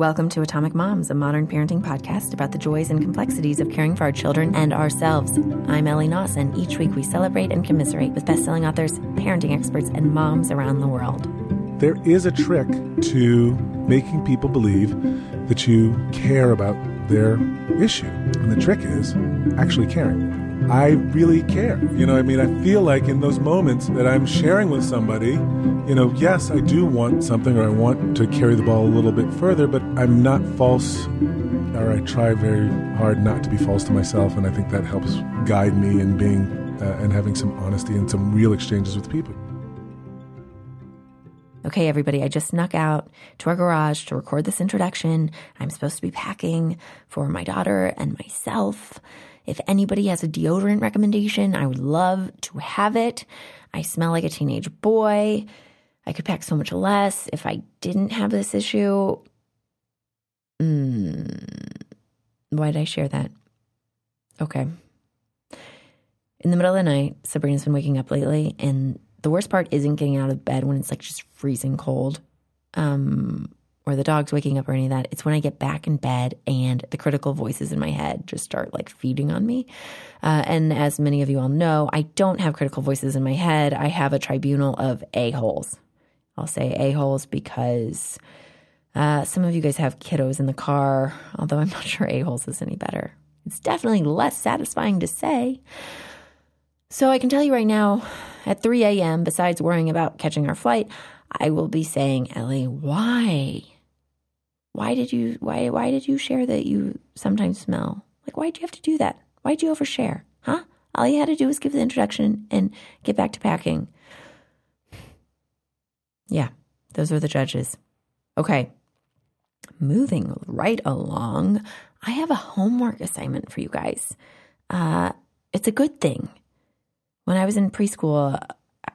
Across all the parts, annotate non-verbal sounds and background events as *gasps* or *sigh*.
Welcome to Atomic Moms, a modern parenting podcast about the joys and complexities of caring for our children and ourselves. I'm Ellie Knaus, and each week we celebrate and commiserate with best-selling authors, parenting experts, and moms around the world. There is a trick to making people believe that you care about their issue. And the trick is actually caring. I really care. You know, I mean, I feel like in those moments that I'm sharing with somebody, you know, yes, I do want something or I want to carry the ball a little bit further, but I'm not false or I try very hard not to be false to myself. And I think that helps guide me in being uh, and having some honesty and some real exchanges with people. Okay, everybody, I just snuck out to our garage to record this introduction. I'm supposed to be packing for my daughter and myself. If anybody has a deodorant recommendation, I would love to have it. I smell like a teenage boy. I could pack so much less if I didn't have this issue. Mm, why did I share that? Okay. In the middle of the night, Sabrina's been waking up lately, and the worst part isn't getting out of bed when it's like just freezing cold. Um, or the dog's waking up or any of that. It's when I get back in bed and the critical voices in my head just start like feeding on me. Uh, and as many of you all know, I don't have critical voices in my head. I have a tribunal of a-holes. I'll say a-holes because uh, some of you guys have kiddos in the car, although I'm not sure a-holes is any better. It's definitely less satisfying to say. So I can tell you right now, at 3 a.m., besides worrying about catching our flight, I will be saying, Ellie, why? Why did you why why did you share that you sometimes smell? Like why'd you have to do that? Why'd you overshare? Huh? All you had to do was give the introduction and get back to packing. Yeah, those are the judges. Okay. Moving right along, I have a homework assignment for you guys. Uh, it's a good thing. When I was in preschool,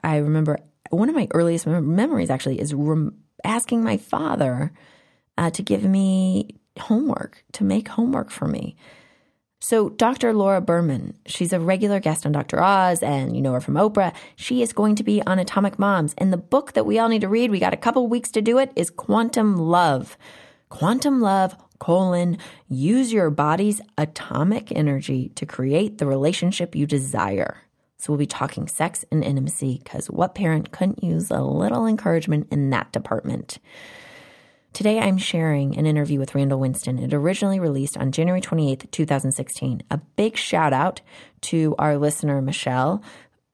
I remember one of my earliest memories actually is rem- asking my father uh, to give me homework, to make homework for me. So, Dr. Laura Berman, she's a regular guest on Dr. Oz, and you know her from Oprah. She is going to be on Atomic Moms. And the book that we all need to read, we got a couple weeks to do it, is Quantum Love. Quantum Love, colon, use your body's atomic energy to create the relationship you desire. So we'll be talking sex and intimacy because what parent couldn't use a little encouragement in that department? Today I'm sharing an interview with Randall Winston. It originally released on January 28th, 2016. A big shout out to our listener, Michelle.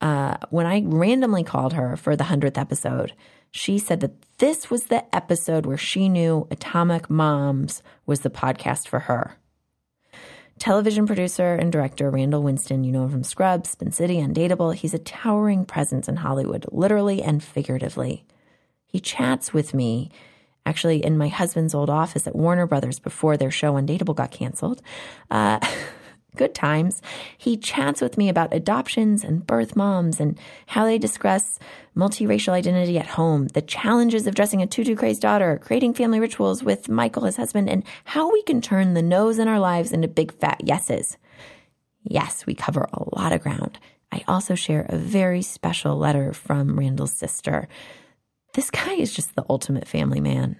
Uh, when I randomly called her for the 100th episode, she said that this was the episode where she knew Atomic Moms was the podcast for her. Television producer and director Randall Winston, you know him from Scrubs, Spin City, Undateable. He's a towering presence in Hollywood, literally and figuratively. He chats with me, actually, in my husband's old office at Warner Brothers before their show Undateable got canceled. Uh, *laughs* good times. He chats with me about adoptions and birth moms and how they discuss multiracial identity at home, the challenges of dressing a tutu crazed daughter, creating family rituals with Michael, his husband, and how we can turn the no's in our lives into big fat yeses. Yes, we cover a lot of ground. I also share a very special letter from Randall's sister. This guy is just the ultimate family man.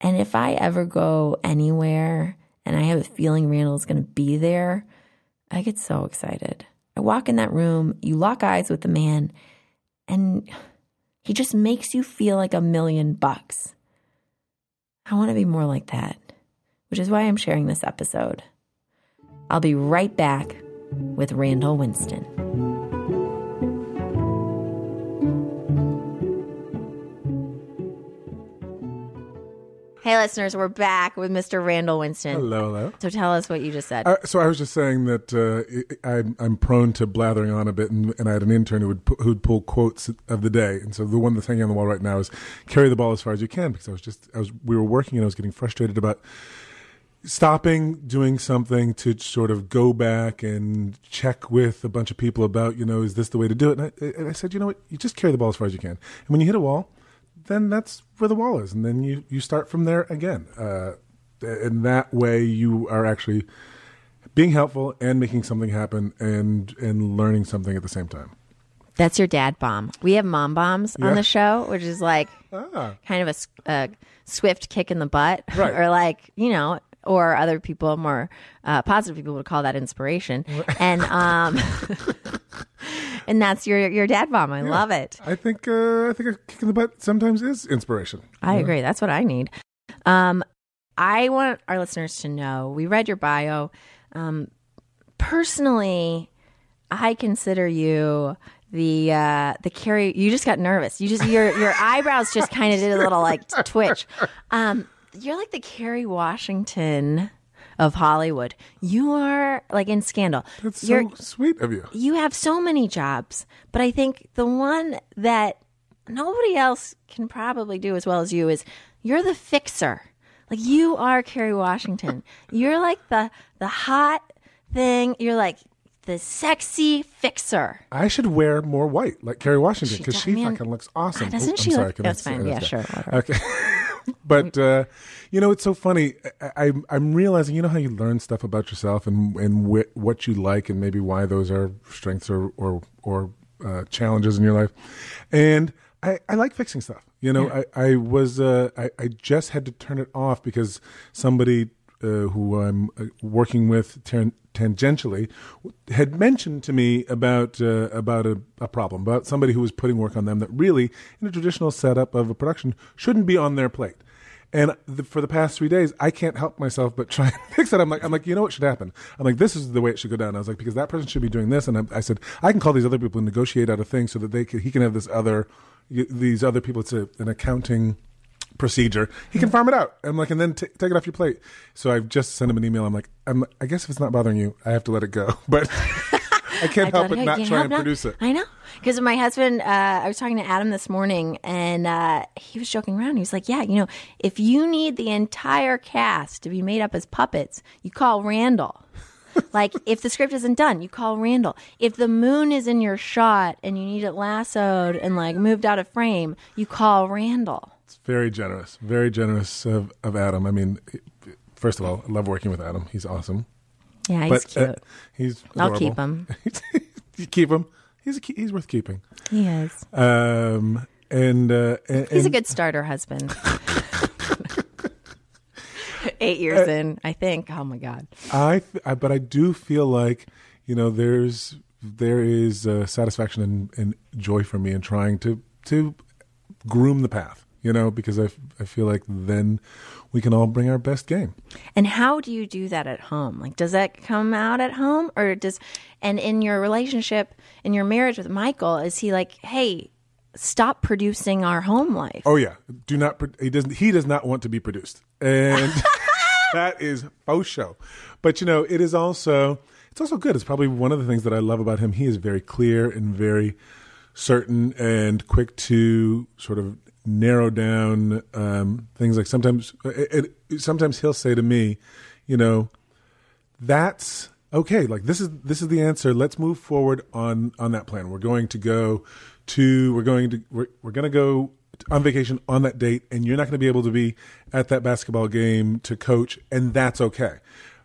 And if I ever go anywhere and I have a feeling Randall's going to be there, I get so excited. I walk in that room, you lock eyes with the man, and he just makes you feel like a million bucks. I want to be more like that, which is why I'm sharing this episode. I'll be right back with Randall Winston. Hey, listeners, we're back with Mr. Randall Winston. Hello, hello. So tell us what you just said. Uh, so I was just saying that uh, I'm, I'm prone to blathering on a bit, and, and I had an intern who would who'd pull quotes of the day, and so the one that's hanging on the wall right now is "carry the ball as far as you can," because I was just I was we were working and I was getting frustrated about stopping doing something to sort of go back and check with a bunch of people about you know is this the way to do it, and I, and I said you know what you just carry the ball as far as you can, and when you hit a wall then that's where the wall is, and then you you start from there again. Uh, and that way, you are actually being helpful and making something happen, and and learning something at the same time. That's your dad bomb. We have mom bombs Yeah. on the show, which is like Ah. kind of a swift kick in the butt, Right. *laughs* or like you know, or other people more uh, positive people would call that inspiration, and um, *laughs* and that's your your dad bomb. I love it. I think uh, I think a kick in the butt sometimes is inspiration. I agree. That's what I need. Um, I want our listeners to know we read your bio. Um, personally, I consider you the uh, the Kerry. You just got nervous. You just your your eyebrows just kind of did a little like twitch. Um, you're like the Kerry Washington of Hollywood. You are like in Scandal. That's so You're sweet of you. you have so many jobs, but I think the one that nobody else can probably do as well as you is you're the fixer. Like you are Kerry Washington. *laughs* you're like the the hot thing. You're like the sexy fixer. I should wear more white, like Kerry Washington, because does- she fucking looks awesome. doesn't Oh, she I'm sorry, look- that's fine. Yeah, sure, whatever. Okay. *laughs* but uh, you know, it's so funny. I, I'm realizing, you know, how you learn stuff about yourself and and wh- what you like, and maybe why those are strengths or or or uh, challenges in your life. And I, I like fixing stuff. You know, I, I was uh, I, I just had to turn it off because somebody uh, who I'm uh, working with tan- tangentially had mentioned to me about uh, about a, a problem about somebody who was putting work on them that really, in a traditional setup of a production, shouldn't be on their plate. And the, for the past three days, I can't help myself but try *laughs* and fix it. I'm like, I'm like, you know what should happen? I'm like, this is the way it should go down. I was like, because that person should be doing this, and I, I said, I can call these other people and negotiate out a thing so that they can, he can have this other, these other people. It's a, an accounting procedure. He can farm it out. I'm like, and then t- take it off your plate. So I've just sent him an email. I'm like, I'm, I guess if it's not bothering you, I have to let it go. *laughs* But *laughs* I can't help but not try and not- produce it. I know. Because my husband, uh, I was talking to Adam this morning and uh, he was joking around. He was like, Yeah, you know, if you need the entire cast to be made up as puppets, you call Randall. *laughs* like, if the script isn't done, you call Randall. If the moon is in your shot and you need it lassoed and like moved out of frame, you call Randall. It's very generous, very generous of, of Adam. I mean, first of all, I love working with Adam. He's awesome. Yeah, he's but cute. uh, he's I'll keep him. *laughs* you keep him. He's a, he's worth keeping. He is. Um, and, uh, and He's a good starter husband. *laughs* Eight years in, I think. Oh my God. I, I, but I do feel like you know there's there is uh, satisfaction and, and joy for me in trying to to groom the path. You know, because I, f- I feel like then we can all bring our best game. And how do you do that at home? Like, does that come out at home, or does? And in your relationship, in your marriage with Michael, is he like, hey, stop producing our home life? Oh yeah, do not. He doesn't. He does not want to be produced, and *laughs* that is faux show. But you know, it is also. It's also good. It's probably one of the things that I love about him. He is very clear and very certain and quick to sort of narrow down um, things. Like sometimes, it, it, sometimes he'll say to me, you know, that's okay like this is this is the answer let's move forward on on that plan we're going to go to we're going to we're, we're going to go on vacation on that date and you're not going to be able to be at that basketball game to coach and that's okay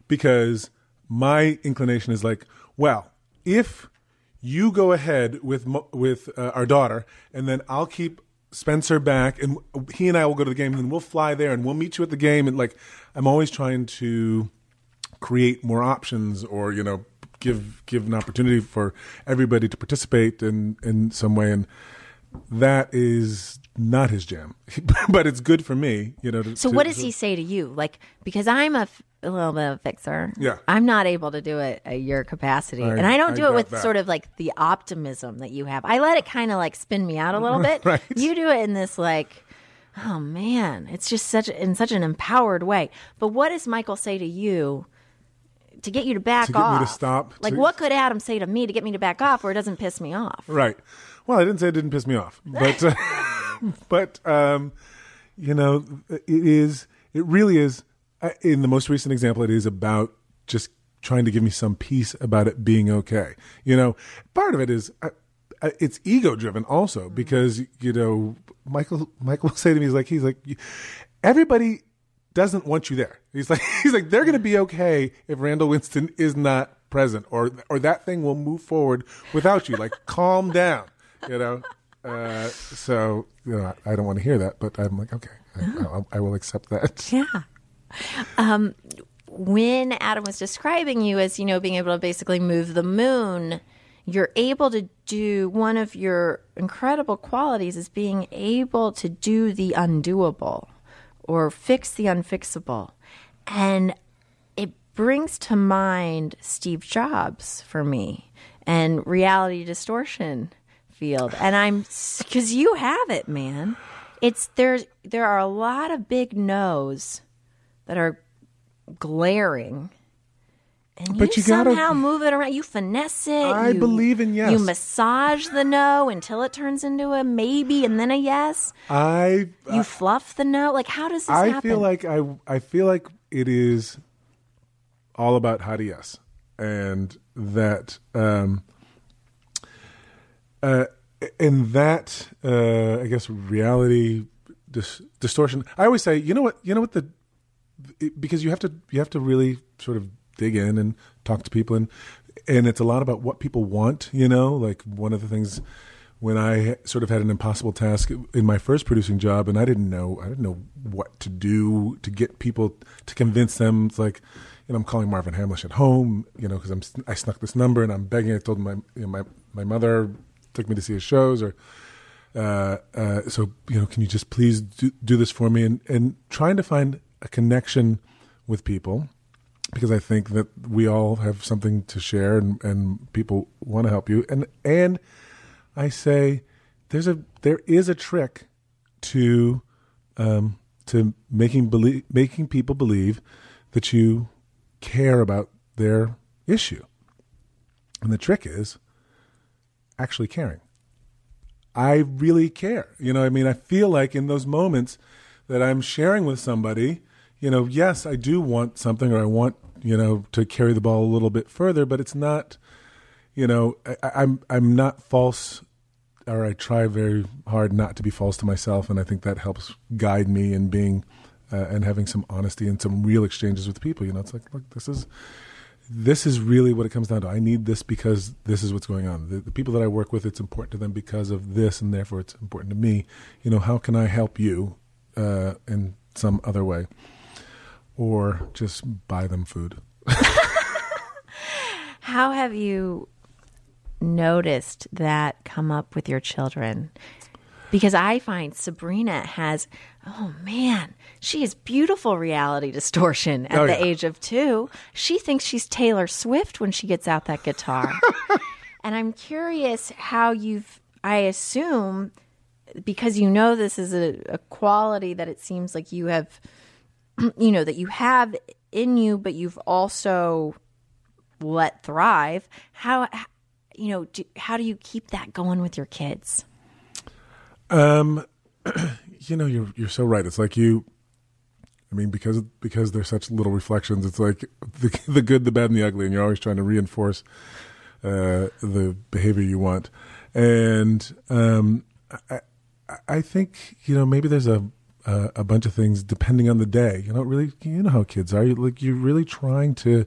because my inclination is like well if you go ahead with with uh, our daughter and then I'll keep Spencer back and he and I will go to the game and then we'll fly there and we'll meet you at the game and like I'm always trying to create more options or you know give give an opportunity for everybody to participate in in some way and that is not his jam *laughs* but it's good for me you know to, So to- what does he say to you? Like, because I'm a, a little bit of a fixer. Yeah. I'm not able to do it at your capacity. I- and I don't I do it with that. sort of like the optimism that you have. I let it kind of like spin me out a little *laughs* bit. Right. You do it in this like, oh man, it's just such in such an empowered way. But what does Michael say to you to get you to back To off? to stop, Like, to- what could Adam say to me to get me to back off where it doesn't piss me off? Right. Well, I didn't say it didn't piss me off, *laughs* but uh, *laughs* but um, you know, it is. It really is. In the most recent example, it is about just trying to give me some peace about it being okay. You know, part of it is. It's ego driven also because you know Michael Michael will *laughs* say to me he's like he's like everybody doesn't want you there. He's like *laughs* he's like they're going to be okay if Randall Winston is not present or or that thing will move forward without you. Like *laughs* calm down, you know. uh, so you know, I don't want to hear that, but I'm like, okay, I, I, I will accept that. Yeah. Um, when Adam was describing you as, you know, being able to basically move the moon, you're able to do one of your incredible qualities is being able to do the undoable or fix the unfixable. And it brings to mind Steve Jobs for me and reality distortion field. And I'm because you have it, man. It's there's there are a lot of big no's that are glaring. And But you, you gotta- somehow move it around. You finesse it. I you- believe in yes. You massage the no until it turns into a maybe and then a yes. I You fluff the no. Like, how does this I happen? feel like I I feel like it is all about how to yes, and that um, uh, and that uh, I guess reality dis- distortion. I always say, you know what, you know what the because you have to you have to really sort of dig in and talk to people. And and it's a lot about what people want you know? Like one of the things when i sort of had an impossible task in my first producing job and i didn't know i didn't know what to do to get people to convince them. It's like you know i'm calling marvin hamlisch at home you know because i'm i snuck this number and i'm begging. I told my you know, my my mother took me to see his shows or uh, uh, so you know, can you just please do, do this for me? And and trying to find a connection with people because I think that we all have something to share and, and people want to help you. And and I say there's a there is a trick to um, to making believe making people believe that you care about their issue. And the trick is actually caring. I really care. You know, I mean, I feel like in those moments that I'm sharing with somebody, you know, yes, I do want something or I want, you know, to carry the ball a little bit further, but it's not, you know, I, I'm I'm not false or I try very hard not to be false to myself and I think that helps guide me in being uh, and having some honesty and some real exchanges with people. You know, it's like, look, this is this is really what it comes down to. I need this because this is what's going on. The, the people that I work with, it's important to them because of this, and therefore it's important to me. You know, how can I help you uh, in some other way, or just buy them food? *laughs* How have you noticed that come up with your children? Because I find Sabrina has, oh man, she has beautiful reality distortion at Oh, the yeah. age of two. She thinks she's Taylor Swift when she gets out that guitar. *laughs* and I'm curious how you've, I assume, because you know this is a, a quality that it seems like you have, *clears throat* you know, that you have in you, but you've also let thrive. How, you know, do, how do you keep that going with your kids? Um, *clears throat* you know, you're you're so right. It's like you. I mean, because because they're such little reflections, it's like the *laughs* the good, the bad, and the ugly, and you're always trying to reinforce uh, the behavior you want. And um, I, I- I think you know maybe there's a, a a bunch of things depending on the day. You know, really, you know how kids are. You like you're really trying to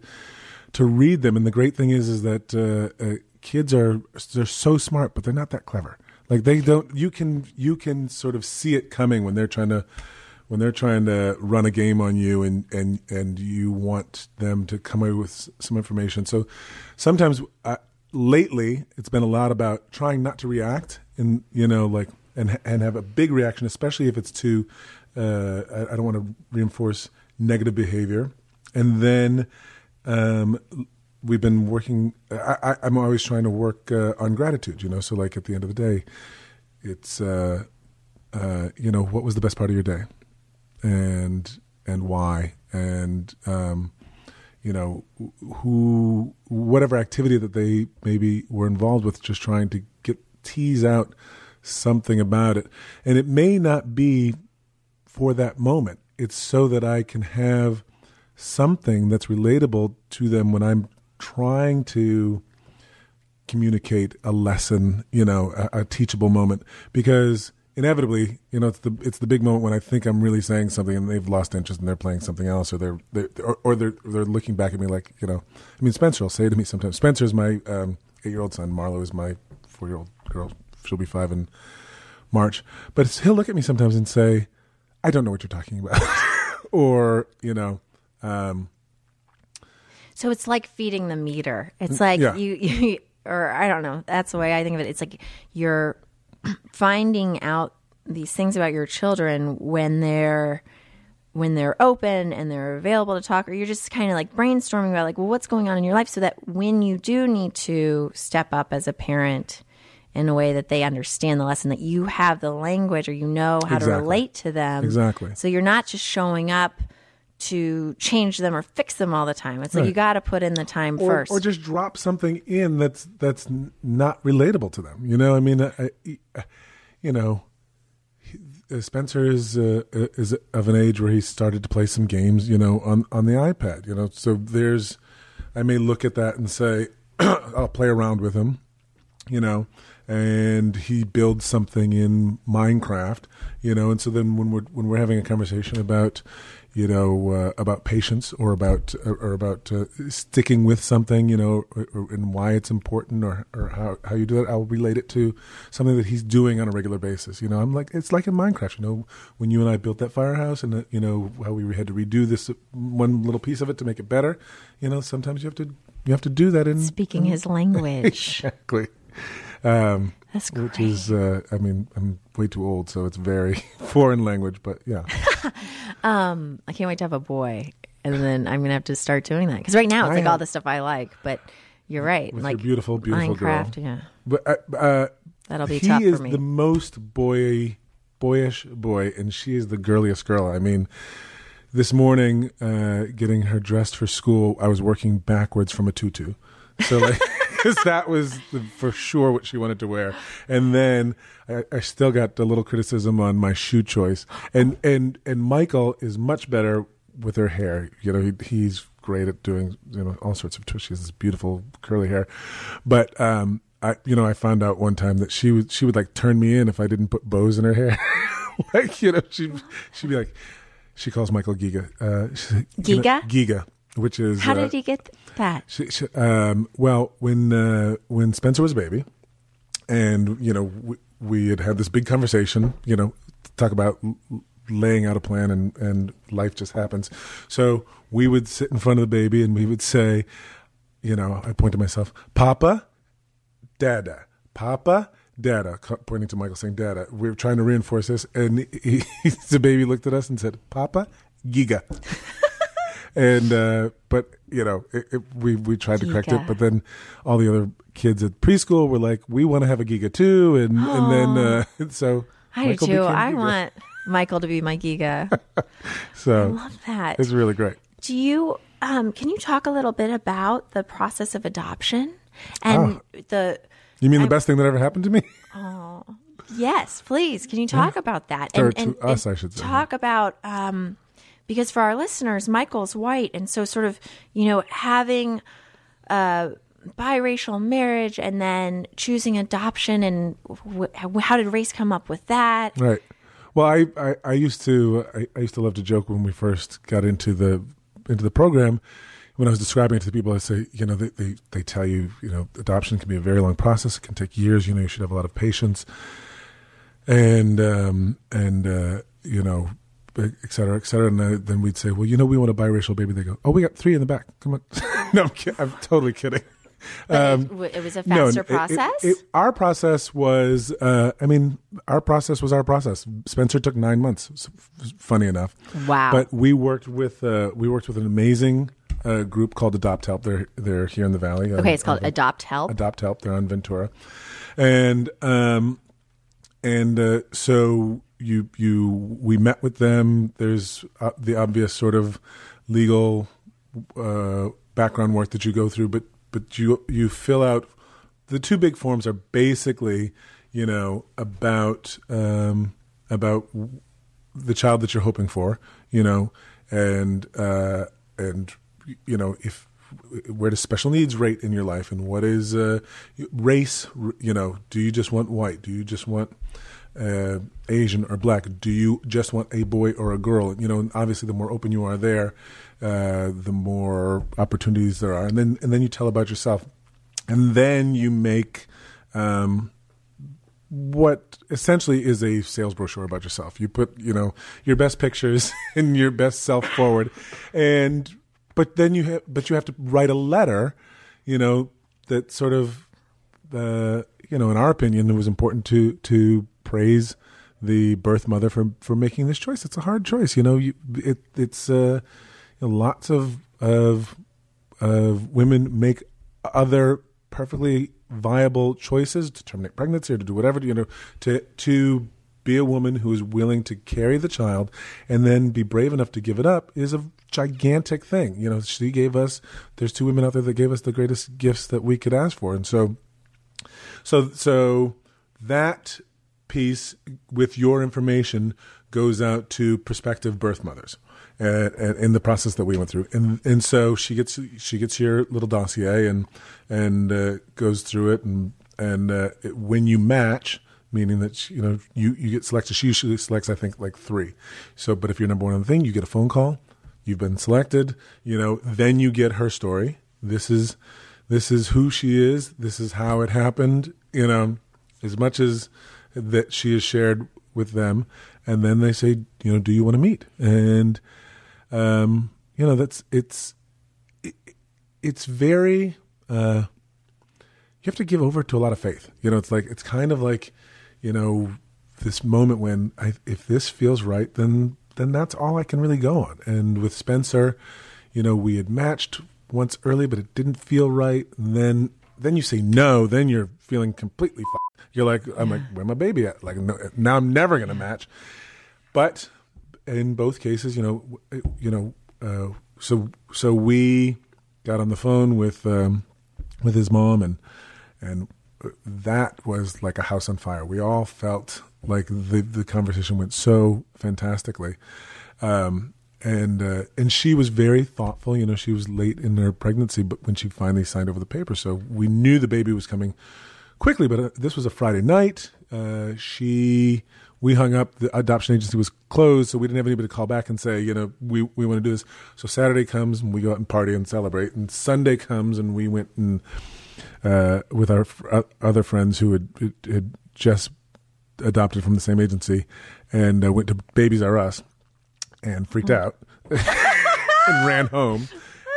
to read them. And the great thing is, is that uh, uh, kids are they're so smart, but they're not that clever. Like they don't. You can you can sort of see it coming when they're trying to when they're trying to run a game on you, and and and you want them to come away with some information. So sometimes uh, lately, it's been a lot about trying not to react, and you know, like and and have a big reaction, especially if it's to. Uh, I, I don't want to reinforce negative behavior, and then um, we've been working. I, I'm always trying to work uh, on gratitude. You know, so like at the end of the day, it's uh, uh, you know what was the best part of your day, and and why, and um, you know who whatever activity that they maybe were involved with, just trying to get tease out something about it, and it may not be for that moment. It's so that I can have something that's relatable to them when I'm trying to communicate a lesson, you know, a, a teachable moment. Because inevitably, you know, it's the it's the big moment when I think I'm really saying something and they've lost interest and they're playing something else, or they're, they're or, or they're they're looking back at me like, you know, I mean, Spencer will say to me sometimes. Spencer is my um, eight year old son. Marlo is my four year old girl. She'll be five in march. But he'll look at me sometimes and say, "I don't know what you're talking about," *laughs* or you know. Um, so it's like feeding the meter. It's like yeah. you, you, or I don't know. That's the way I think of it. It's like you're *clears throat* finding out these things about your children when they're when they're open and they're available to talk, or you're just kind of like brainstorming about like, well, what's going on in your life, so that when you do need to step up as a parent in a way that they understand the lesson, that you have the language or you know how Exactly. to relate to them. Exactly. So you're not just showing up to change them or fix them all the time. It's like you got to put in the time or, first. or just drop something in that's that's not relatable to them. You know, I mean, I, I- you know, Spencer is uh, uh, is of an age where he started to play some games. You know, on on the iPad. You know, so there's, I may look at that and say, *clears throat* I'll play around with him. You know, and he builds something in Minecraft. You know, and so then when we're when we're having a conversation about you know, uh, about patience or about or, about uh, sticking with something, you know, or, or, and why it's important, or or how how you do it. I'll relate it to something that he's doing on a regular basis. You know, I'm like it's like in Minecraft. You know, when you and I built that firehouse, and uh, you know how we had to redo this one little piece of it to make it better. You know, sometimes you have to you have to do that in Speaking his *laughs* language. exactly. Um, That's great. which is, uh, I mean, I'm way too old, so it's very *laughs* foreign language. But yeah, *laughs* um, I can't wait to have a boy, and then I'm gonna have to start doing that because right now it's I like all the stuff I like, but you're right. with like your beautiful, beautiful Minecraft, girl. yeah, But uh, uh, that'll be he tough is for me. the most boy, boyish boy, and she is the girliest girl. I mean, this morning, uh, getting her dressed for school, I was working backwards from a tutu. So like, *laughs* because that was the, for sure what she wanted to wear, and then I, I still got a little criticism on my shoe choice, and and and Michael is much better with her hair. You know, he, he's great at doing you know all sorts of twists. She has this beautiful curly hair, but um, I you know I found out one time that she would she would like turn me in if I didn't put bows in her hair. *laughs* like you know she she'd be like she calls Michael Giga. Uh, like, you know, Giga? Giga, which is How uh, did he get that? she, she, um, well, when uh, when Spencer was a baby, and you know we, we had had this big conversation, you know, talk about laying out a plan, and and life just happens. So we would sit in front of the baby, and we would say, you know, I point to myself, Papa, Dada, Papa. Dada, pointing to Michael, saying "Dada." we are trying to reinforce this, and he, *laughs* the baby looked at us and said, "Papa, Giga." *laughs* and uh, but you know it, it, we we tried to correct it but then all the other kids at preschool were like we want to have a giga too and and then *gasps* uh, *laughs* so I Michael do too. I Giga. want Michael to be my Giga. *laughs* I so love that. it's really great Do you um can you talk a little bit about the process of adoption and Ah. the you mean the best thing that ever happened to me *laughs* Oh, Yes, please. Can you talk about that? Or to us, I should say. Talk about um, because for our listeners, Michael's white, and so sort of you know having a biracial marriage and then choosing adoption, and wh- how did race come up with that? right well i i, I used to I, I used to love to joke when we first got into the into the program when I was describing it to the people, I say, you know, they, they, they tell you, you know, adoption can be a very long process. It can take years. You know, you should have a lot of patience. And, um, and, uh, you know, et cetera, et cetera. And then we'd say, well, you know, we want a biracial baby. They go, oh, we got three in the back. Come on. *laughs* no, I'm, I'm totally kidding. But it, it was a Um, No, faster it- it- process. our process was, uh, I mean, our process was our process. Spencer took nine months. Funny enough, Wow. But we worked with uh, we worked with an amazing uh, group called Adopt Help. They're they're here in the valley. okay, it's called Adopt Help. Adopt Help. They're on Ventura, and um, and uh, so you you we met with them. There's uh, the obvious sort of legal uh, background work that you go through, but but you you fill out the two big forms are basically you know about um, about the child that you're hoping for, you know, and uh, and you know if where does special needs rate in your life, and what is uh, race? You know, do you just want white? Do you just want uh, Asian or black? Do you just want a boy or a girl? You know, obviously, the more open you are there, uh, the more opportunities there are, and then and then you tell about yourself, and then you make. Um, what essentially is a sales brochure about yourself. You put, you know, your best pictures *laughs* and your best self forward, and but then you have, but you have to write a letter, you know, that sort of, the you know, in our opinion, it was important to to praise the birth mother for for making this choice. It's a hard choice, you know. You, it, it's uh, you know, lots of of of women make other perfectly viable choices to terminate pregnancy or to do whatever you know to to be a woman who is willing to carry the child and then be brave enough to give it up is a gigantic thing. You know, she gave us there's two women out there that gave us the greatest gifts that we could ask for. And so so so that piece with your information goes out to prospective birth mothers and, and in the process that we went through. And and so she gets she gets your little dossier and and uh, goes through it and and uh, it, when you match meaning that you know you you get selected she usually selects i think like three. So but if you're number one on the thing you get a phone call you've been selected you know then you get her story. This is this is who she is. This is how it happened you know as much as that she has shared with them and then they say you know do you want to meet? And um you know that's it's it, it's very uh you have to give over to a lot of faith. You know it's like it's kind of like you know this moment when I, if this feels right then then that's all I can really go on. And with Spencer you know we had matched once early but it didn't feel right. And then then you say no then you're feeling completely you're like I'm like where my baby at? Like no, now I'm never gonna match. But in both cases you know you know uh, so so we got on the phone with um, with his mom and and that was like a house on fire. We all felt like the the conversation went so fantastically, um, and uh, and she was very thoughtful. You know, she was late in her pregnancy, but when she finally signed over the paper, so we knew the baby was coming quickly. But uh, this was a Friday night. Uh, she we hung up. The adoption agency was closed, so we didn't have anybody to call back and say, you know, we we want to do this. So Saturday comes and we go out and party and celebrate, and Sunday comes and we went and uh, with our f- uh, other friends who had, had just adopted from the same agency and uh, went to Babies R Us and freaked out *laughs* and ran home.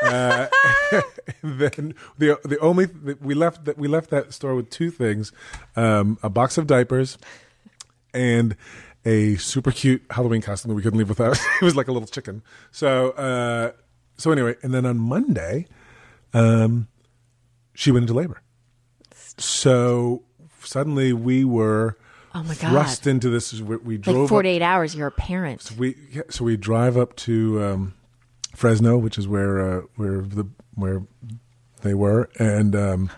Uh, *laughs* then the the only we left that we left that store with two things: um, a box of diapers and a super cute Halloween costume that we couldn't leave without. *laughs* it was like a little chicken. So uh, so anyway, and then on Monday, um, she went into labor. So suddenly we were Oh my God. thrust into this. We, we drove Like up- 48 hours, you're a parent. we yeah, so we drive up to um, Fresno, which is where uh, where the where they were, and um,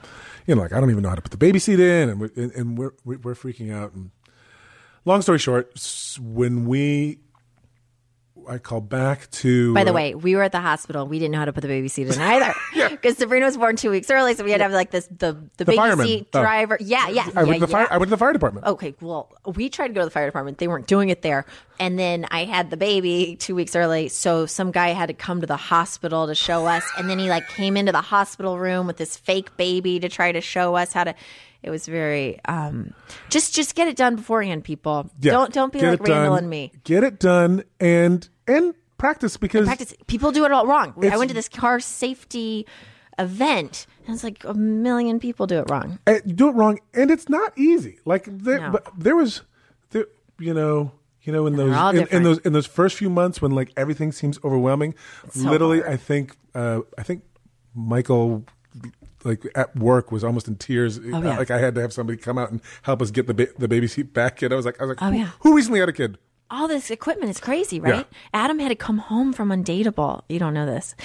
you know, like I don't even know how to put the baby seat in, and we, and, and we're we're freaking out. And long story short, when we I call back to By the uh, way, we were at the hospital. We didn't know how to put the baby seat in *laughs* either. Because Sabrina was born two weeks early, so we had to have like this the the, baby fireman. seat Oh. driver. Yeah, yeah, I yeah, went to the fire. yeah. I went to the fire department. Okay, well, we tried to go to the fire department. They weren't doing it there. And then I had the baby two weeks early. So some guy had to come to the hospital to show us. And then he like came into the hospital room with this fake baby to try to show us how to. It was very um just just get it done beforehand, people. Yeah. Don't don't be Get like. Randall and me. Get it done and and practice because Practice. People do it all wrong. I went to this car safety event, and it's like a million people do it wrong. you do it wrong, and it's not easy. Like there, No. but there was, there, you know, you know, in those in, in those in those first few months when like everything seems overwhelming. so literally, hard. I think, uh, I think Michael. Like at work was almost in tears. Oh, yeah. Like I had to have somebody come out and help us get the ba- the baby seat back. And I was like, I was like, Oh, who, yeah. who recently had a kid? All this equipment is crazy, right? Adam had to come home from Undateable. You don't know this,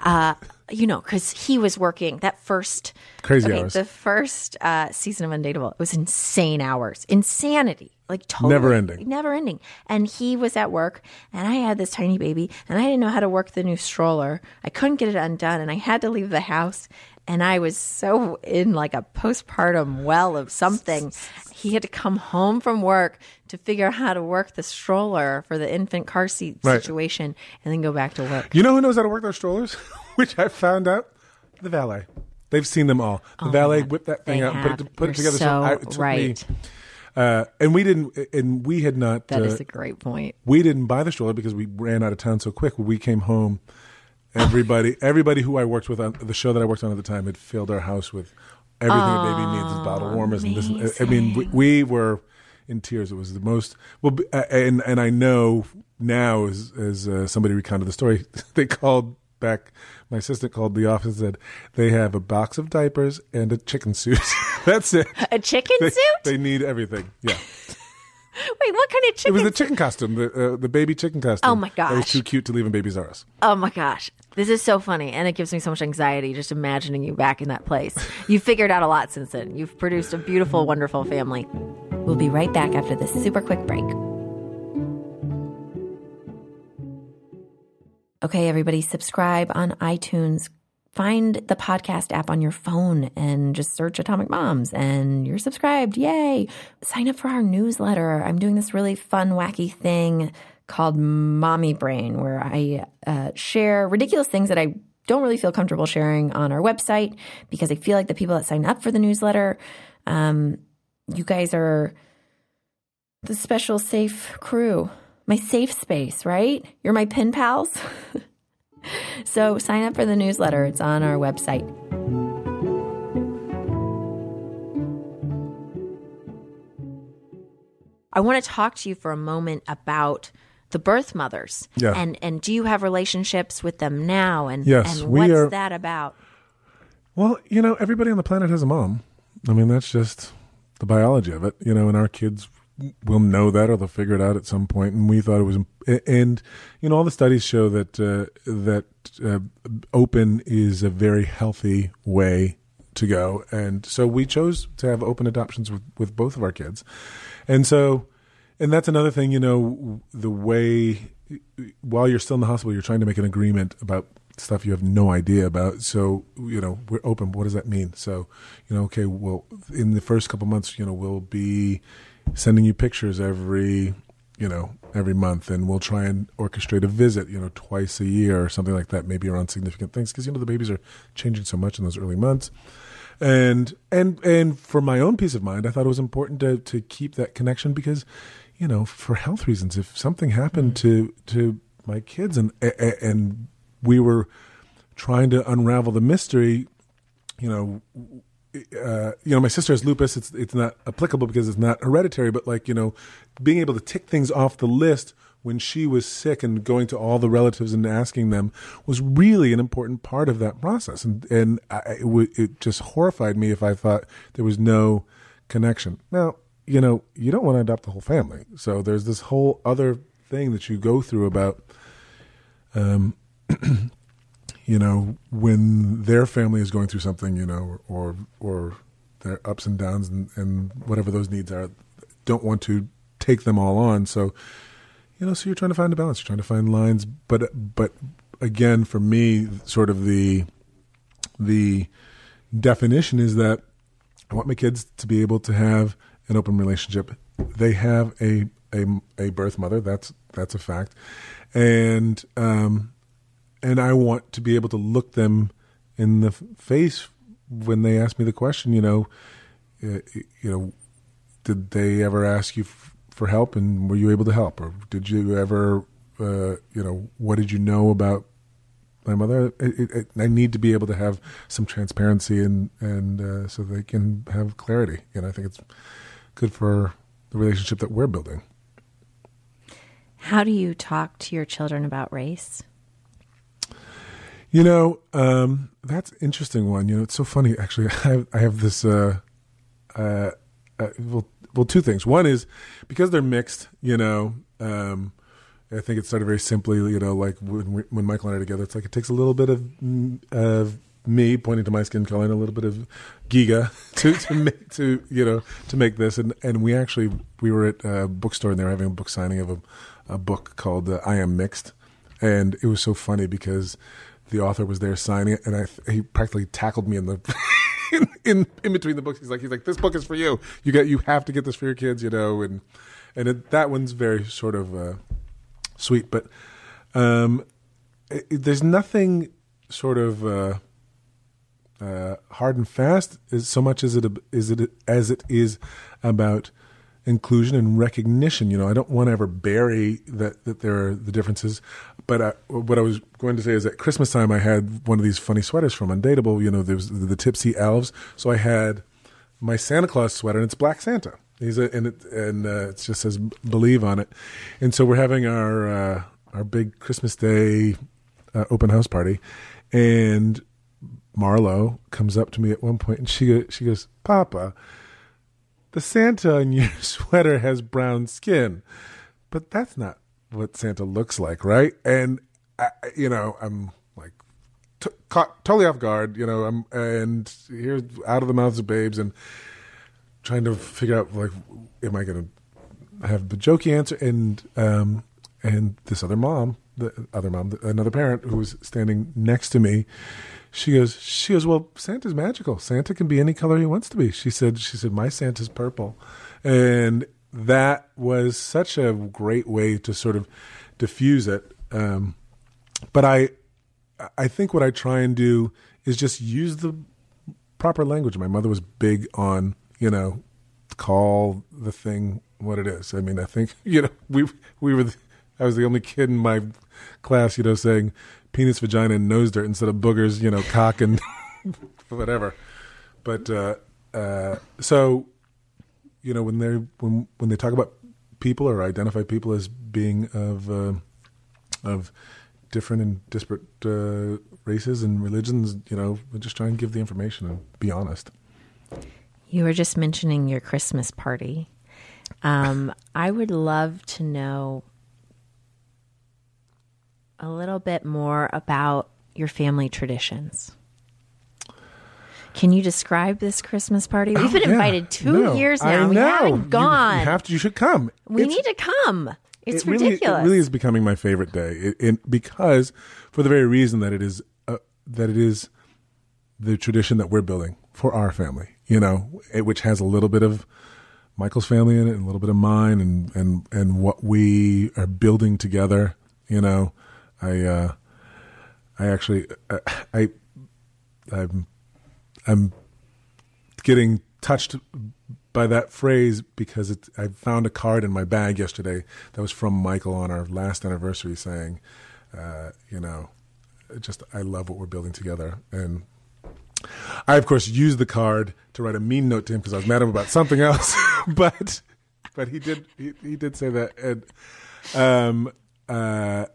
uh, you know, because he was working that first Crazy okay, hours. The first uh, season of Undateable, it was insane hours, insanity, like totally Never ending. never ending. And he was at work, and I had this tiny baby, and I didn't know how to work the new stroller. I couldn't get it undone, and I had to leave the house. And I was so in like a postpartum well of something. He had to come home from work to figure out how to work the stroller for the infant car seat Right. situation and then go back to work. You know who knows how to work those strollers? *laughs* Which I found out, the valet. They've seen them all. The valet whipped that thing Oh, They out, and put it put it together. so I, it right. me Uh, and we didn't, and we had not. That uh, is a great point. we didn't buy the stroller because we ran out of town so quick. When we came home, everybody, everybody who I worked with on the show that I worked on at the time had filled our house with everything a baby needs, is bottle warmers and this. I mean, we, we were in tears. It was the most well, and and I know now as as uh, somebody recounted the story, *laughs* they called back. My assistant called the office and said they have a box of diapers and a chicken suit. *laughs* That's it. A chicken They, suit? they need everything. Yeah. *laughs* Wait, what kind of chicken? It was the chicken costume, the uh, the baby chicken costume. Oh, my gosh, That was too cute to leave in Babies R Us. oh my gosh, this is so funny, and it gives me so much anxiety just imagining you back in that place. You've figured out a lot since then. You've produced a beautiful, wonderful family. We'll be right back after this super quick break. Okay, everybody, subscribe on iTunes. Find the podcast app on your phone and just search Atomic Moms, and you're subscribed. Yay! Sign up for our newsletter. I'm doing this really fun, wacky thing called Mommy Brain, where I uh, share ridiculous things that I don't really feel comfortable sharing on our website because I feel like the people that sign up for the newsletter, um, you guys are the special safe crew, my safe space, right? You're my pen pals. *laughs* so sign up for the newsletter. It's on our website. I want to talk to you for a moment about the birth mothers. Yeah. And and do you have relationships with them now? And Yes, and we what's are- that about? Well, you know, everybody on the planet has a mom. I mean, that's just the biology of it. You know, and our kids will know that or they'll figure it out at some point. And we thought it was, and you know, all the studies show that uh, that uh, open is a very healthy way to go. And so we chose to have open adoptions with, with both of our kids. And so, and that's another thing, you know, the way while you're still in the hospital, you're trying to make an agreement about stuff you have no idea about. So, you know, we're open. What does that mean? So, you know, okay, well, in the first couple months, you know, we'll be sending you pictures every, you know, every month, and we'll try and orchestrate a visit, you know, twice a year or something like that, maybe around significant things, because you know the babies are changing so much in those early months. And and and for my own peace of mind, I thought it was important to to keep that connection because, you know, for health reasons, if something happened to to my kids and and we were trying to unravel the mystery, you know, uh, you know, my sister has lupus. It's it's not applicable because it's not hereditary, but like you know, being able to tick things off the list when she was sick and going to all the relatives and asking them was really an important part of that process. And and I, it, w- it just horrified me if I thought there was no connection. Now, you know, you don't want to adopt the whole family, so there's this whole other thing that you go through about. Um, *clears throat* you know, when their family is going through something, you know, or or their ups and downs and, and whatever those needs are, don't want to take them all on. So, you know, so you're trying to find a balance. You're trying to find lines, but but again, for me, sort of the the definition is that I want my kids to be able to have an open relationship. They have a a, a birth mother. That's that's a fact, and um, and I want to be able to look them in the face when they ask me the question. You know, uh, you know, did they ever ask you f- for help, and were you able to help, or did you ever, uh, you know, what did you know about my mother? It, it, it, I need to be able to have some transparency and and uh, so they can have clarity. And I think it's good for the relationship that we're building. How do you talk to your children about race? You know, um, that's interesting one. You know, it's so funny. Actually, *laughs* I have, I have this. Uh, uh, uh, well, well, two things. One is because they're mixed. You know, um, I think it started very simply. You know, like when when Michael and I are together, it's like it takes a little bit of of me pointing to my skin color and a little bit of Giga *laughs* to to make to you know to make this. And and we actually we were at a bookstore and they were having a book signing of a, a book called uh, I Am Mixed, and it was so funny because the author was there signing it, and I he practically tackled me in the *laughs* in, in in between the books. He's like he's like this book is for you. You get you have to get this for your kids, you know. And and it, that one's very sort of uh, sweet, but um, it, it- there's nothing sort of uh, uh, hard and fast as so much as it is it as it is about inclusion and recognition. You know, I don't want to ever bury that that there are the differences. But I, what I was going to say is at Christmas time, I had one of these funny sweaters from Undateable. You know, there was the, the Tipsy Elves, so I had my Santa Claus sweater, and it's Black Santa. He's a, and it and uh, it just says "Believe" on it. And so we're having our uh, our big Christmas Day uh, open house party, and Marlo comes up to me at one point, and she she goes, "Papa." The Santa in your *laughs* sweater has brown skin, but that's not what Santa looks like, right? And I, you know, I'm like t- caught totally off guard, you know. I'm and here's out of the mouths of babes and trying to figure out like, am I going to have the jokey answer? And um, and this other mom, the other mom, another parent who was standing next to me she goes, she goes, well, Santa's magical. Santa can be any color he wants to be. She said, she said, my Santa's purple, and that was such a great way to sort of diffuse it. Um, but I, I think what I try and do is just use the proper language. My mother was big on, you know, call the thing what it is. I mean, I think *laughs* you know we we were. The, I was the only kid in my class, you know, saying penis, vagina, and nose dirt instead of boogers, you know, cock and *laughs* whatever. But uh, uh, so, you know, when they when when they talk about people or identify people as being of uh, of different and disparate uh, races and religions, you know, just try and give the information and be honest. You were just mentioning your Christmas party. Um, I would love to know a little bit more about your family traditions. Can you describe this Christmas party? We've Oh, been yeah. invited two No, years now. We know. haven't gone. You, have to. You should come. we It's- need to come. It's it really, ridiculous. It really is becoming my favorite day, it, it, because for the very reason that it is uh, that it is the tradition that we're building for our family. You know, it, which has a little bit of Michael's family in it, and a little bit of mine, and and and what we are building together. You know, I uh, I actually uh, I I'm I'm getting touched by that phrase because it, I found a card in my bag yesterday that was from Michael on our last anniversary saying, uh, you know, just I love what we're building together. And I, of course, used the card to write a mean note to him because I was mad at him about something else. *laughs* but but he did he, he did say that. And um uh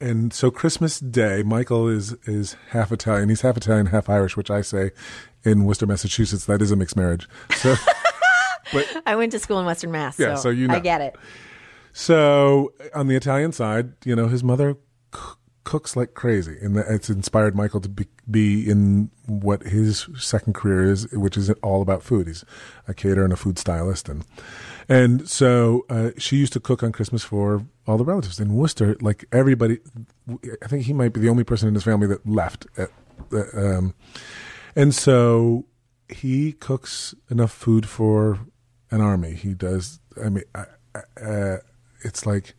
and so Christmas Day, Michael is is half Italian. He's half Italian, half Irish, which I say in Worcester, Massachusetts, that is a mixed marriage. So *laughs* I went to school in Western Mass. Yeah, so you know. I get it. So on the Italian side, you know, his mother c- cooks like crazy, and that- it's inspired Michael to be, be in what his second career is, which is all about food. He's a caterer and a food stylist, and and so uh, she used to cook on Christmas for all the relatives in Worcester. Like everybody, I think he might be the only person in his family that left. At, uh, um, and so he cooks enough food for an army. He does. I mean, uh, it's like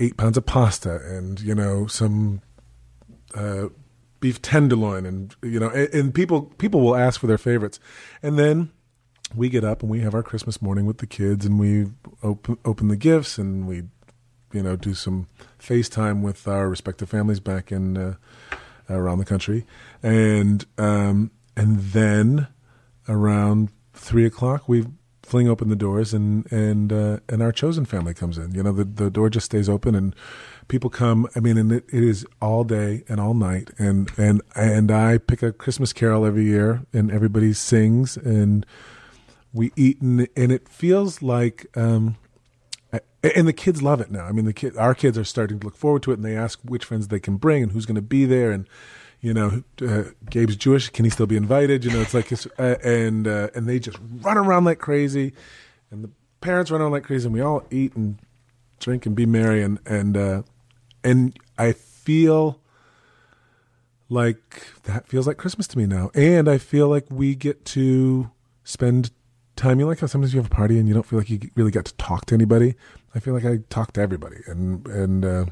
eight pounds of pasta and you know some uh, beef tenderloin and you know and, and people people will ask for their favorites and then we get up and we have our christmas morning with the kids and we open open the gifts and we you know do some facetime with our respective families back in uh, around the country and um and then around three o'clock we fling open the doors and and uh, and our chosen family comes in. You know, the the door just stays open and people come. I mean, and it, it is all day and all night. And and and I pick a Christmas carol every year, and everybody sings and we eat, and, and it feels like. Um, and the kids love it now. I mean, the kid, our kids are starting to look forward to it, and they ask which friends they can bring and who's going to be there, and you know, uh, Gabe's Jewish. Can he still be invited? You know, it's like, uh, and uh, and they just run around like crazy, and the parents run around like crazy, and we all eat and drink and be merry, and and uh, and I feel like that feels like Christmas to me now, and I feel like we get to spend time. You like how sometimes you have a party and you don't feel like you really got to talk to anybody. I feel like I talk to everybody, and and. Uh,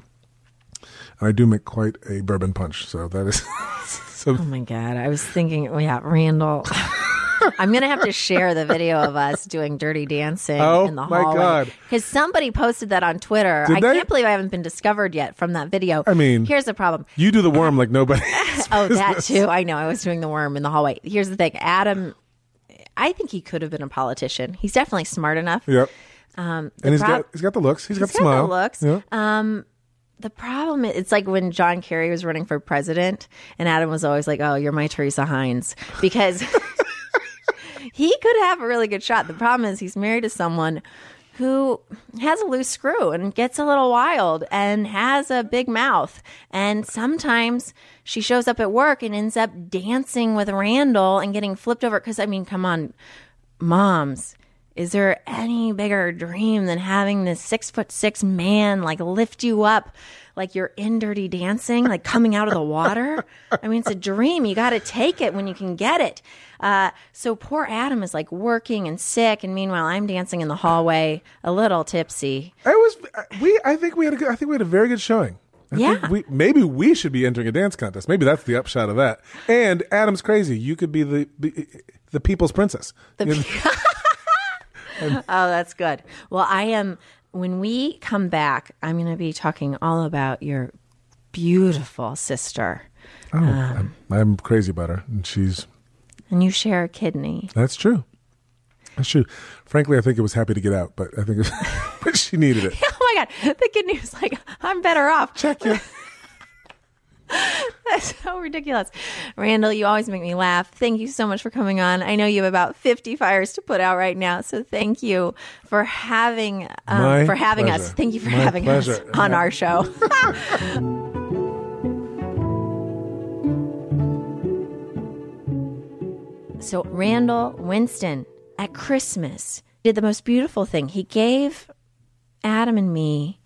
and I do make quite a bourbon punch, so that is *laughs* so. Oh my god! I was thinking, oh, yeah, Randall. *laughs* I'm gonna have to share the video of us doing dirty dancing Oh, in the my hallway God. because somebody posted that on Twitter. Did I they? can't believe I haven't been discovered yet from that video. I mean- here's the problem. You do the worm like nobody. *laughs* Oh, that too. I know. I was doing the worm in the hallway. Here's the thing, Adam. I think he could have been a politician. He's definitely smart enough. Yep. Um, And he's prob- got he's got the looks. he's got the got the smile. looks. Yeah. Um, the problem is, it's like when John Kerry was running for president, and Adam was always like, "Oh, you're my Teresa Heinz," because *laughs* he could have a really good shot. The problem is he's married to someone who has a loose screw and gets a little wild and has a big mouth. And sometimes she shows up at work and ends up dancing with Randall and getting flipped over. Because, I mean, come on, moms. Is there any bigger dream than having this six foot six man like lift you up like you're in dirty dancing, like coming out of the water? *laughs* I mean, it's a dream. You got to take it when you can get it. Uh, so poor Adam is like working and sick, and meanwhile I'm dancing in the hallway, a little tipsy. I was we. I think we had a good. I think we had a very good showing. I Yeah. think we maybe we should be entering a dance contest. Maybe that's the upshot of that. And Adam's crazy. You could be the the, the people's princess. The *laughs* *laughs* *laughs* oh, that's good. Well, I am. When we come back, I'm going to be talking all about your beautiful sister, oh, I'm, um, I'm crazy about her, and she's and you share a kidney. that's true. That's true. Frankly, I think it was happy to get out, but I think it, *laughs* but she needed it. *laughs* Oh my god, the kidney was like, I'm better off. Check you. *laughs* That's so ridiculous. Randall, you always make me laugh. Thank you so much for coming on. I know you have about 50 fires to put out right now, so thank you for having um, for having us. Thank you for My having us pleasure. on our show. *laughs* so Randall Winston at Christmas did the most beautiful thing. He gave Adam and me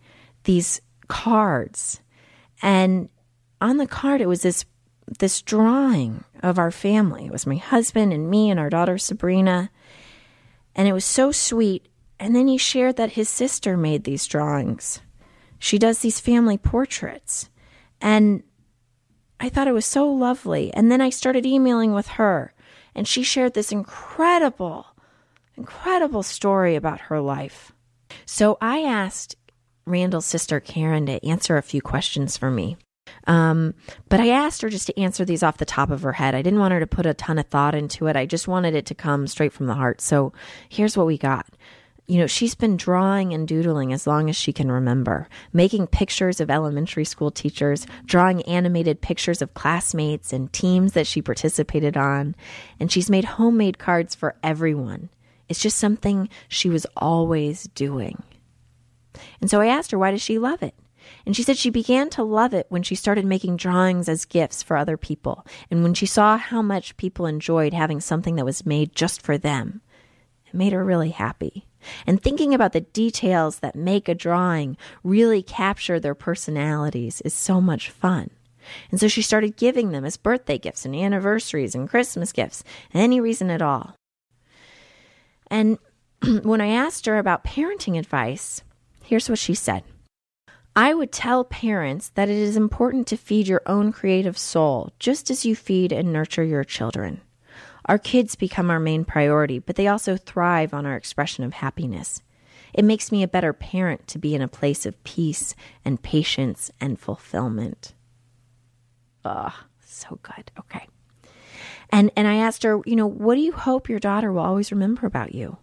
these cards and on the card it was this this drawing of our family. It was my husband and me and our daughter Sabrina. And it was so sweet. And then he shared that his sister made these drawings. She does these family portraits. And I thought it was so lovely. And then I started emailing with her, and she shared this incredible, incredible story about her life. So I asked Randall's sister Karen to answer a few questions for me. Um, but I asked her just to answer these off the top of her head. I didn't want her to put a ton of thought into it. I just wanted it to come straight from the heart. So here's what we got. You know, she's been drawing and doodling as long as she can remember, making pictures of elementary school teachers, drawing animated pictures of classmates and teams that she participated on. And she's made homemade cards for everyone. It's just something she was always doing. And so I asked her, why does she love it? And she said she began to love it when she started making drawings as gifts for other people, and when she saw how much people enjoyed having something that was made just for them. It made her really happy. And thinking about the details that make a drawing really capture their personalities is so much fun. And so she started giving them as birthday gifts and anniversaries and Christmas gifts, any reason at all. And *clears throat* when I asked her about parenting advice, here's what she said. I would tell parents that it is important to feed your own creative soul just as you feed and nurture your children. Our kids become our main priority, but they also thrive on our expression of happiness. It makes me a better parent to be in a place of peace and patience and fulfillment. Ugh, so good. Okay. And and I asked her, you know, what do you hope your daughter will always remember about you?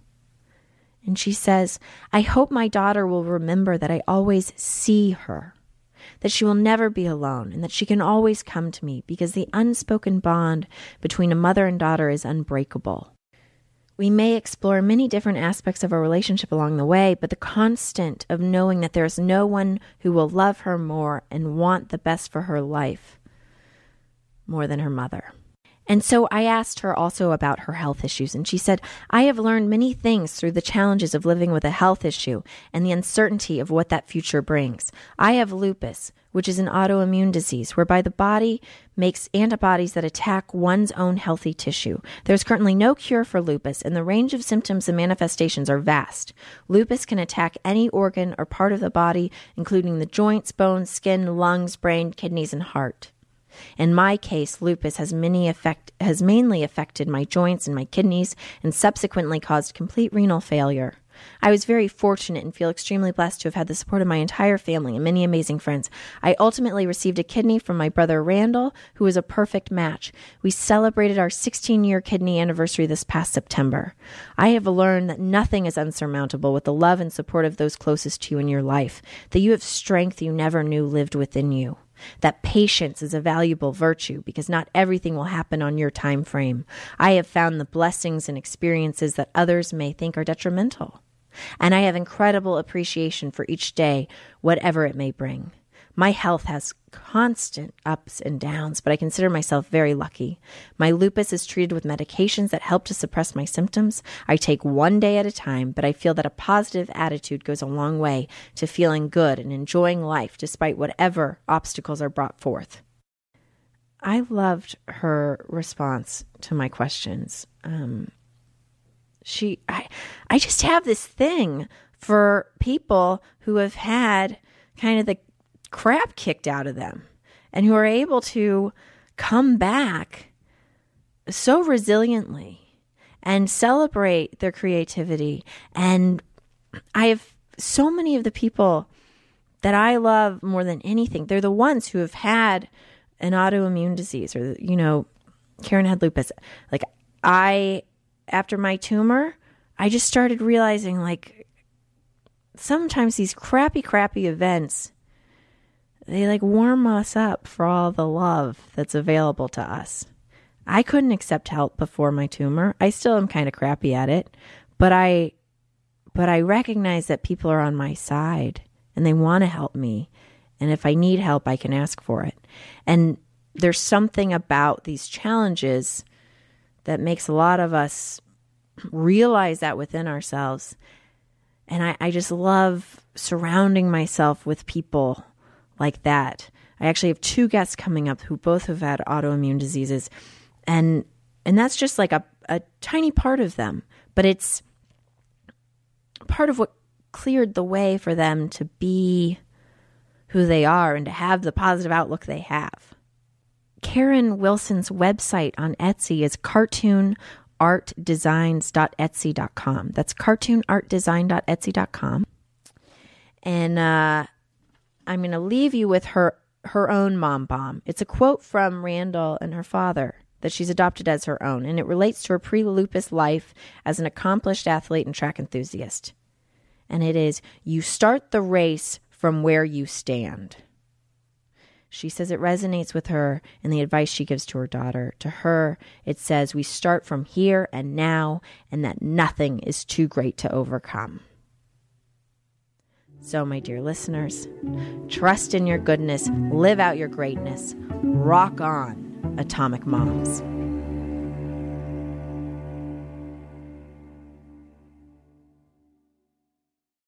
And she says, I hope my daughter will remember that I always see her, that she will never be alone, and that she can always come to me because the unspoken bond between a mother and daughter is unbreakable. We may explore many different aspects of our relationship along the way, but the constant of knowing that there is no one who will love her more and want the best for her life more than her mother. And so I asked her also about her health issues, and she said, I have learned many things through the challenges of living with a health issue and the uncertainty of what that future brings. I have lupus, which is an autoimmune disease whereby the body makes antibodies that attack one's own healthy tissue. There's currently no cure for lupus, and the range of symptoms and manifestations are vast. Lupus can attack any organ or part of the body, including the joints, bones, skin, lungs, brain, kidneys, and heart. In my case, lupus has many effect has mainly affected my joints and my kidneys and subsequently caused complete renal failure. I was very fortunate and feel extremely blessed to have had the support of my entire family and many amazing friends. I ultimately received a kidney from my brother Randall, who was a perfect match. We celebrated our 16 year kidney anniversary this past September. I have learned that nothing is unsurmountable with the love and support of those closest to you in your life, that you have strength you never knew lived within you that patience is a valuable virtue because not everything will happen on your time frame. I have found the blessings and experiences that others may think are detrimental and I have incredible appreciation for each day, whatever it may bring. My health has constant ups and downs, but I consider myself very lucky. My lupus is treated with medications that help to suppress my symptoms. I take one day at a time, but I feel that a positive attitude goes a long way to feeling good and enjoying life despite whatever obstacles are brought forth. I loved her response to my questions. Um, she I I just have this thing for people who have had kind of the crap kicked out of them and who are able to come back so resiliently and celebrate their creativity. And I have so many of the people that I love more than anything. They're the ones who have had an autoimmune disease or you know Karen had lupus. Like I after my tumor, I just started realizing like sometimes these crappy, crappy events, they like warm us up for all the love that's available to us. I couldn't accept help before my tumor. I still am kind of crappy at it, but I but I recognize that people are on my side and they want to help me. And if I need help, I can ask for it. And there's something about these challenges that makes a lot of us realize that within ourselves. And I, I just love surrounding myself with people like that. I actually have two guests coming up who both have had autoimmune diseases. And and that's just like a, a tiny part of them. But it's part of what cleared the way for them to be who they are and to have the positive outlook they have. Karen Wilson's website on Etsy is cartoonartdesigns.etsy.com. That's cartoonartdesign.etsy.com. And uh, I'm going to leave you with her her own mom bomb. It's a quote from Randall and her father that she's adopted as her own, and it relates to her pre lupus life as an accomplished athlete and track enthusiast. And it is You start the race from where you stand. She says it resonates with her in the advice she gives to her daughter. To her, it says, We start from here and now, and that nothing is too great to overcome. So, my dear listeners, trust in your goodness, live out your greatness, rock on, Atomic Moms.